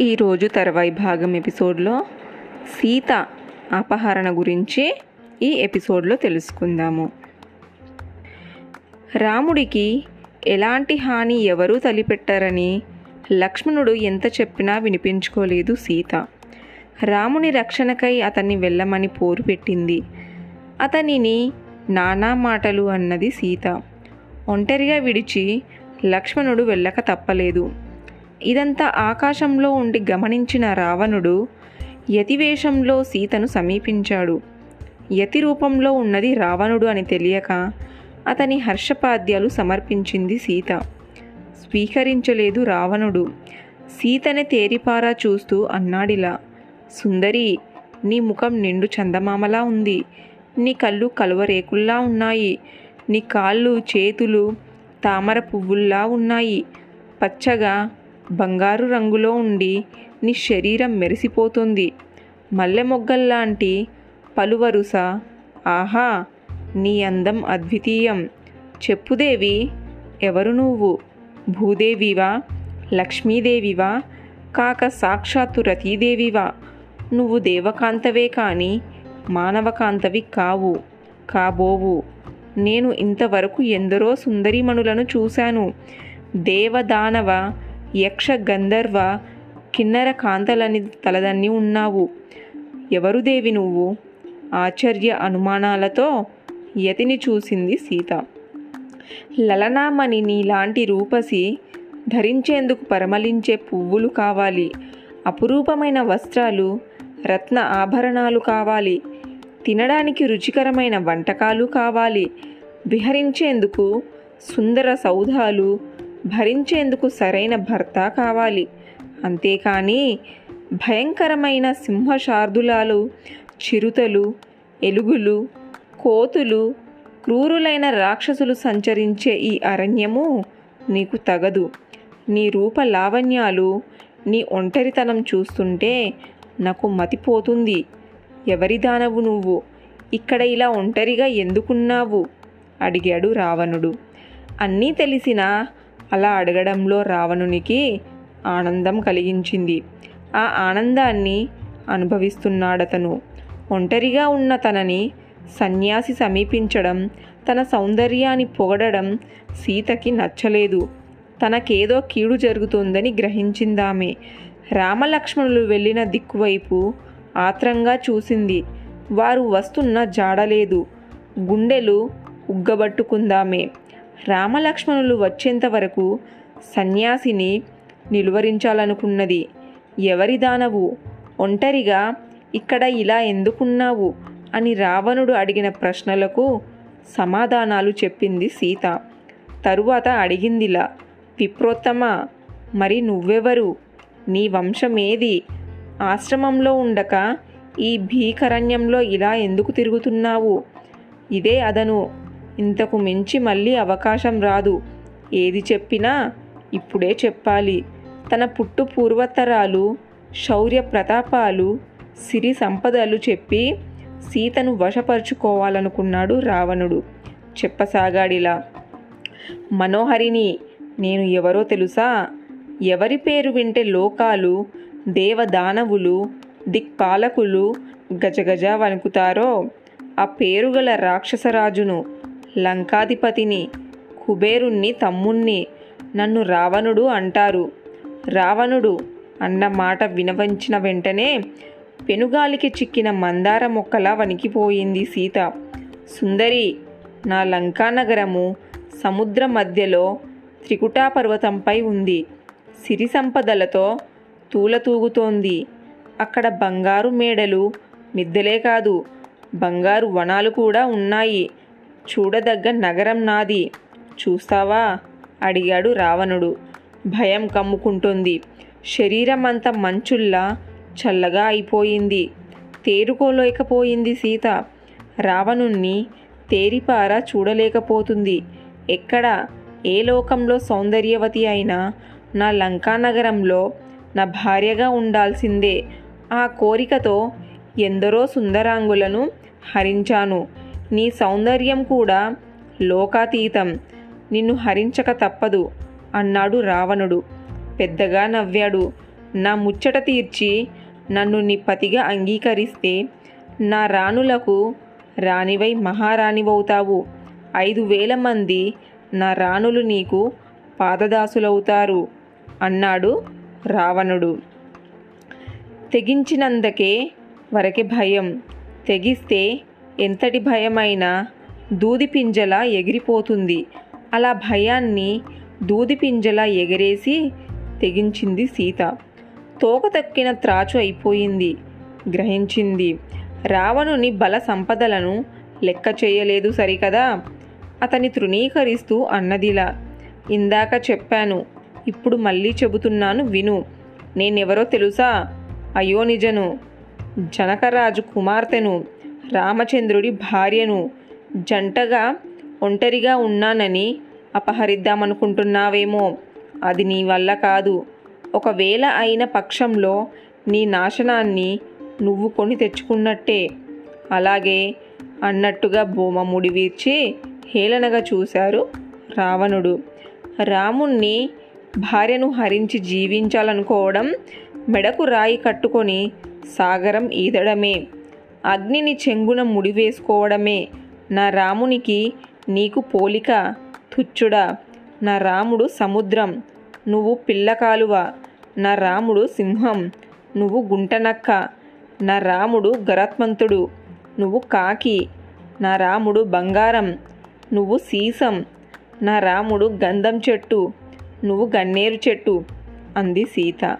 ఈరోజు తర్వాయి భాగం ఎపిసోడ్లో సీత అపహరణ గురించి ఈ ఎపిసోడ్లో తెలుసుకుందాము. రాముడికి ఎలాంటి హాని ఎవరూ తలిపెట్టారని లక్ష్మణుడు ఎంత చెప్పినా వినిపించుకోలేదు సీత. రాముని రక్షణకై అతన్ని వెళ్ళమని పోరు పెట్టింది. అతనిని నానా మాటలు అన్నది సీత. ఒంటరిగా విడిచి లక్ష్మణుడు వెళ్ళక తప్పలేదు. ఇదంతా ఆకాశంలో ఉండి గమనించిన రావణుడు యతివేషంలో సీతను సమీపించాడు. యతి రూపంలో ఉన్నది రావణుడు అని తెలియక అతని హర్షపాద్యాలు సమర్పించింది సీత. స్వీకరించలేదు రావణుడు. సీతని తేరిపారా చూస్తూ అన్నాడిలా సుందరి నీ ముఖం నిండు చందమామలా ఉంది. నీ కళ్ళు కలువరేకుల్లా ఉన్నాయి. నీ కాళ్ళు చేతులు తామర పువ్వుల్లా ఉన్నాయి. పచ్చగా బంగారు రంగులో ఉండి నీ శరీరం మెరిసిపోతుంది. మల్లె మొగ్గల్లాంటి పలువరుస ఆహా నీ అందం అద్వితీయం. చెప్పుదేవి ఎవరు నువ్వు? భూదేవివా? లక్ష్మీదేవివా? కాక సాక్షాత్తు రతీదేవివా? నువ్వు దేవకాంతవే కాని మానవకాంతవి కావు కాబోవు. నేను ఇంతవరకు ఎందరో సుందరిమణులను చూశాను. దేవదానవ యక్ష గంధర్వ కిన్నర కాంతలని తలదన్ని ఉన్నావు. ఎవరు దేవి నువ్వు? ఆశ్చర్య అనుమానాలతో యతిని చూసింది సీత. లలనామణి నీలాంటి రూపసి ధరించేందుకు పరమలించే పువ్వులు కావాలి. అపురూపమైన వస్త్రాలు రత్న ఆభరణాలు కావాలి. తినడానికి రుచికరమైన వంటకాలు కావాలి. విహరించేందుకు సుందర సౌధాలు భరించేందుకు సరైన భర్త కావాలి. అంతేకాని భయంకరమైన సింహశార్దులాలు చిరుతలు ఎలుగులు కోతులు క్రూరులైన రాక్షసులు సంచరించే ఈ అరణ్యము నీకు తగదు. నీ రూప లావణ్యాలు నీ ఒంటరితనం చూస్తుంటే నాకు మతిపోతుంది. ఎవరి దానవు నువ్వు? ఇక్కడ ఇలా ఒంటరిగా ఎందుకున్నావు? అడిగాడు రావణుడు. అన్నీ తెలిసినా అలా అడగడంలో రావణునికి ఆనందం కలిగించింది. ఆ ఆనందాన్ని అనుభవిస్తున్నాడతను. ఒంటరిగా ఉన్న తనని సన్యాసి సమీపించడం తన సౌందర్యాన్ని పొగడడం సీతకి నచ్చలేదు. తనకేదో కీడు జరుగుతుందని గ్రహించిందామె. రామలక్ష్మణులు వెళ్ళిన దిక్కువైపు ఆత్రంగా చూసింది. వారు వస్తున్న జాడలేదు. గుండెలు ఉగ్గబట్టుకుందామే. రామలక్ష్మణులు వచ్చేంత వరకు సన్యాసిని నిలువరించాలనుకున్నది ఎవరి దానవు? ఒంటరిగా ఇక్కడ ఇలా ఎందుకున్నావు? అని రావణుడు అడిగిన ప్రశ్నలకు సమాధానాలు చెప్పింది సీత. తరువాత అడిగిందిలా విప్రోత్తమ మరి నువ్వెవరు? నీ వంశమేది? ఆశ్రమంలో ఉండక ఈ భీకరణ్యంలో ఇలా ఎందుకు తిరుగుతున్నావు? ఇదే అదను ఇంతకు మించి మళ్ళీ అవకాశం రాదు. ఏది చెప్పినా ఇప్పుడే చెప్పాలి. తన పుట్టు పూర్వతరాలు శౌర్య ప్రతాపాలు సిరి సంపదలు చెప్పి సీతను వశపరుచుకోవాలనుకున్నాడు రావణుడు. చెప్పసాగాడిలా మనోహరిని నేను ఎవరో తెలుసా? ఎవరి పేరు వింటే లోకాలు దేవదానవులు దిక్పాలకులు గజగజ వణుకుతారో? ఆ పేరుగల రాక్షసరాజును లంకాధిపతిని కుబేరుణ్ణి తమ్ముణ్ణి నన్ను రావణుడు అంటారు. రావణుడు అన్న మాట వినవంచిన వెంటనే పెనుగాలికి చిక్కిన మందార మొక్కలా వణికిపోయింది సీత. సుందరి నా లంకానగరము సముద్ర మధ్యలో త్రికుటాపర్వతంపై ఉంది. సిరి సంపదలతో తూలతూగుతోంది అక్కడ బంగారు మేడలు మిద్దెలే కాదు బంగారు వనాలు కూడా ఉన్నాయి. చూడదగ్గ నగరం నాది. చూస్తావా? అడిగాడు రావణుడు. భయం కమ్ముకుంటుంది. శరీరం అంతా మంచుల్లా చల్లగా అయిపోయింది. తేరుకోలేకపోయింది సీత. రావణుణ్ణి తేరిపార చూడలేకపోతుంది. ఎక్కడ? ఏ లోకంలో సౌందర్యవతి అయినా నా లంకానగరంలో నా భార్యగా ఉండాల్సిందే. ఆ కోరికతో ఎందరో సుందరాంగులను హరించాను. నీ సౌందర్యం కూడా లోకాతీతం. నిన్ను హరించక తప్పదు అన్నాడు రావణుడు. పెద్దగా నవ్వాడు. నా ముచ్చట తీర్చి నన్ను నీ పతిగా అంగీకరిస్తే నా రాణులకు రాణివై మహారాణివవుతావు. ఐదు వేల మంది నా రాణులు నీకు పాదదాసులవుతారు అన్నాడు రావణుడు. తెగించినందుకే వరకే భయం. తెగిస్తే ఎంతటి భయమైనా దూదిపింజలా ఎగిరిపోతుంది. అలా భయాన్ని దూది పింజలా ఎగరేసి తెగించింది సీత. తోక తక్కిన త్రాచు అయిపోయింది. గ్రహించింది రావణుని బల సంపదలను లెక్క చేయలేదు సరికదా? అతని తృణీకరిస్తూ అన్నదిలా. ఇందాక చెప్పాను ఇప్పుడు మళ్ళీ చెబుతున్నాను విను. నేనెవరో తెలుసా? అయోనిజను జనకరాజు కుమార్తెను. రామచంద్రుడి భార్యను జంటగా ఒంటరిగా ఉన్నానని అపహరిద్దామనుకుంటున్నావేమో. అది నీ వల్ల కాదు. ఒకవేళ అయిన పక్షంలో నీ నాశనాన్ని నువ్వు కొని తెచ్చుకున్నట్టే. అలాగే అన్నట్టుగా బొమ్మ ముడివీర్చి హేళనగా చూశారు రావణుడు. రాముణ్ణి భార్యను హరించి జీవించాలనుకోవడం మెడకు రాయి కట్టుకొని సాగరం ఈదడమే. అగ్నిని చెంగున ముడివేసుకోవడమే. నా రామునికి నీకు పోలిక తుచ్చుడా. నా రాముడు సముద్రం. నువ్వు పిల్లకాలువ. నా రాముడు సింహం. నువ్వు గుంటనక్క. నా రాముడు గరత్మంతుడు. నువ్వు కాకి. నా రాముడు బంగారం. నువ్వు సీసం. నా రాముడు గంధం చెట్టు. నువ్వు గన్నేరు చెట్టు. అంది సీత.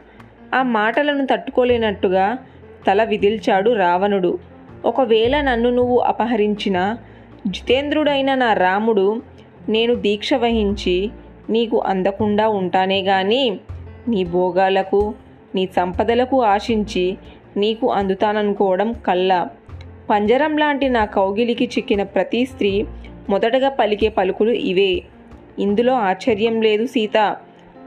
ఆ మాటలను తట్టుకోలేనట్టుగా తల విదిల్చాడు రావణుడు. ఒకవేళ నన్ను నువ్వు అపహరించిన జితేంద్రుడైన నా రాముడు నేను దీక్ష వహించి నీకు అందకుండా ఉంటానే గాని నీ భోగాలకు నీ సంపదలకు ఆశించి నీకు అందుతాననుకోవడం కల్లా. పంజరం లాంటి నా కౌగిలికి చిక్కిన ప్రతి స్త్రీ మొదటగా పలికే పలుకులు ఇవే. ఇందులో ఆశ్చర్యం లేదు సీత.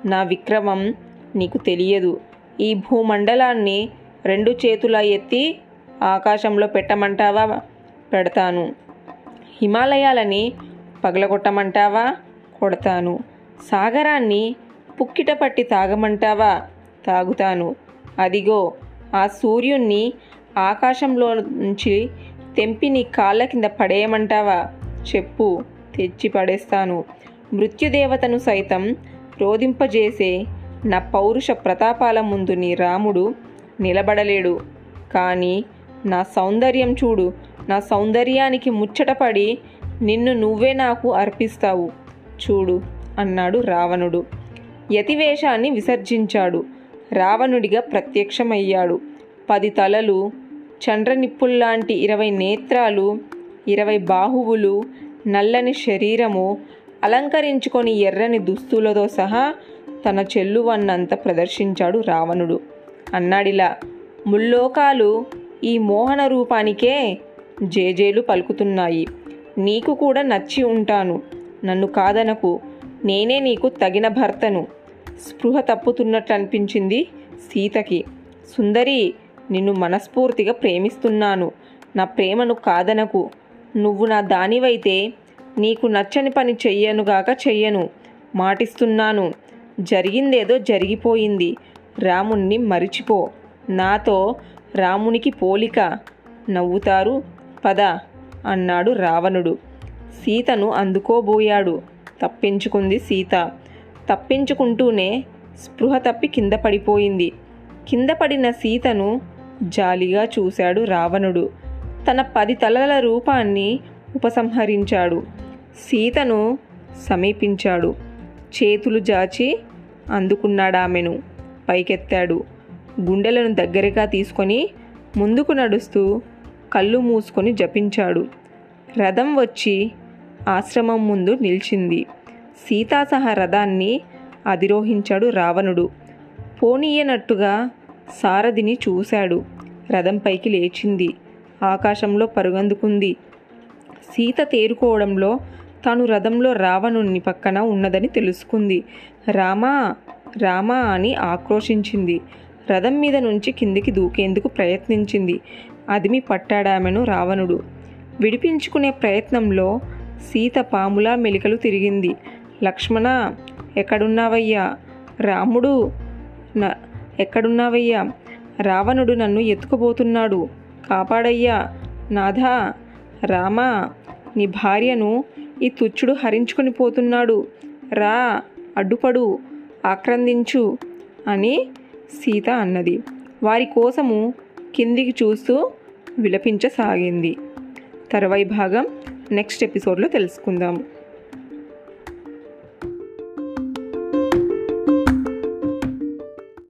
నా విక్రమం నీకు తెలియదు. ఈ భూమండలాన్ని రెండు చేతుల ఎత్తి ఆకాశంలో పెట్టమంటావా? పెడతాను. హిమాలయాలని పగలగొట్టమంటావా? కొడతాను. సాగరాన్ని పుక్కిట పట్టి తాగమంటావా? తాగుతాను. అదిగో ఆ సూర్యుణ్ణి ఆకాశంలో నుంచి తెంపి నీ కాళ్ళ కింద పడేయమంటావా? చెప్పు తెచ్చి పడేస్తాను. మృత్యుదేవతను సైతం రోధింపజేసే నా పౌరుష ప్రతాపాల ముందు నీ రాముడు నిలబడలేడు. కానీ నా సౌందర్యం చూడు. నా సౌందర్యానికి ముచ్చటపడి నిన్ను నువ్వే నాకు అర్పిస్తావు. చూడు అన్నాడు రావణుడు. యతివేషాన్ని విసర్జించాడు. రావణుడిగా ప్రత్యక్షమయ్యాడు. పది తలలు చండ్రనిప్పుల్లాంటి ఇరవై నేత్రాలు ఇరవై బాహువులు నల్లని శరీరము అలంకరించుకొని ఎర్రని దుస్తులతో సహా తన చెల్లువన్నంత ప్రదర్శించాడు రావణుడు. అన్నాడిలా ముల్లోకాలు ఈ మోహన రూపానికే జేజేలు పలుకుతున్నాయి. నీకు కూడా నచ్చి ఉంటాను. నన్ను కాదనకు. నేనే నీకు తగిన భర్తను. స్పృహ తప్పుతున్నట్టు అనిపించింది సీతకి. సుందరి నిన్ను మనస్ఫూర్తిగా ప్రేమిస్తున్నాను. నా ప్రేమను కాదనకు. నువ్వు నా దానివైతే నీకు నచ్చని పని చెయ్యనుగాక చెయ్యను. మాటిస్తున్నాను. జరిగిందేదో జరిగిపోయింది. రాముణ్ణి మరిచిపో. నాతో రామునికి పోలిక నవ్వుతారు. పద అన్నాడు రావణుడు. సీతను అందుకోబోయాడు. తప్పించుకుంది సీత. తప్పించుకుంటూనే స్పృహ తప్పి కింద పడిపోయింది. కింద పడిన సీతను జాలిగా చూశాడు రావణుడు. తన పది తలల రూపాన్ని ఉపసంహరించాడు. సీతను సమీపించాడు. చేతులు జాచి అందుకున్నాడామెను. పైకెత్తాడు. గుండెలను దగ్గరగా తీసుకొని ముందుకు నడుస్తూ కళ్ళు మూసుకొని జపించాడు. రథం వచ్చి ఆశ్రమం ముందు నిలిచింది. సీతా సహా రథాన్ని అధిరోహించాడు రావణుడు. పోనీయనట్టుగా సారథిని చూశాడు. రథంపైకి లేచింది. ఆకాశంలో పరుగందుకుంది. సీత తేరుకోవడంలో తాను రథంలో రావణుని పక్కన ఉన్నదని తెలుసుకుంది. రామా రామా అని ఆక్రోషించింది రథం మీద నుంచి కిందికి దూకేందుకు ప్రయత్నించింది. అదిమి పట్టాడామెను రావణుడు. విడిపించుకునే ప్రయత్నంలో సీత పాములా మెలికలు తిరిగింది. లక్ష్మణ ఎక్కడున్నావయ్యా? రాముడు నా ఎక్కడున్నావయ్యా? రావణుడు నన్ను ఎత్తుకుపోతున్నాడు. కాపాడయ్యా. నాథా రామా నీ భార్యను ఈ తుచ్చుడు హరించుకొని పోతున్నాడు. రా అడ్డుపడు ఆక్రందించు అని సీత అన్నది. వారి కోసము కిందికి చూస్తూ విలపించసాగింది. తర్వాయి భాగం నెక్స్ట్ ఎపిసోడ్లో తెలుసుకుందాము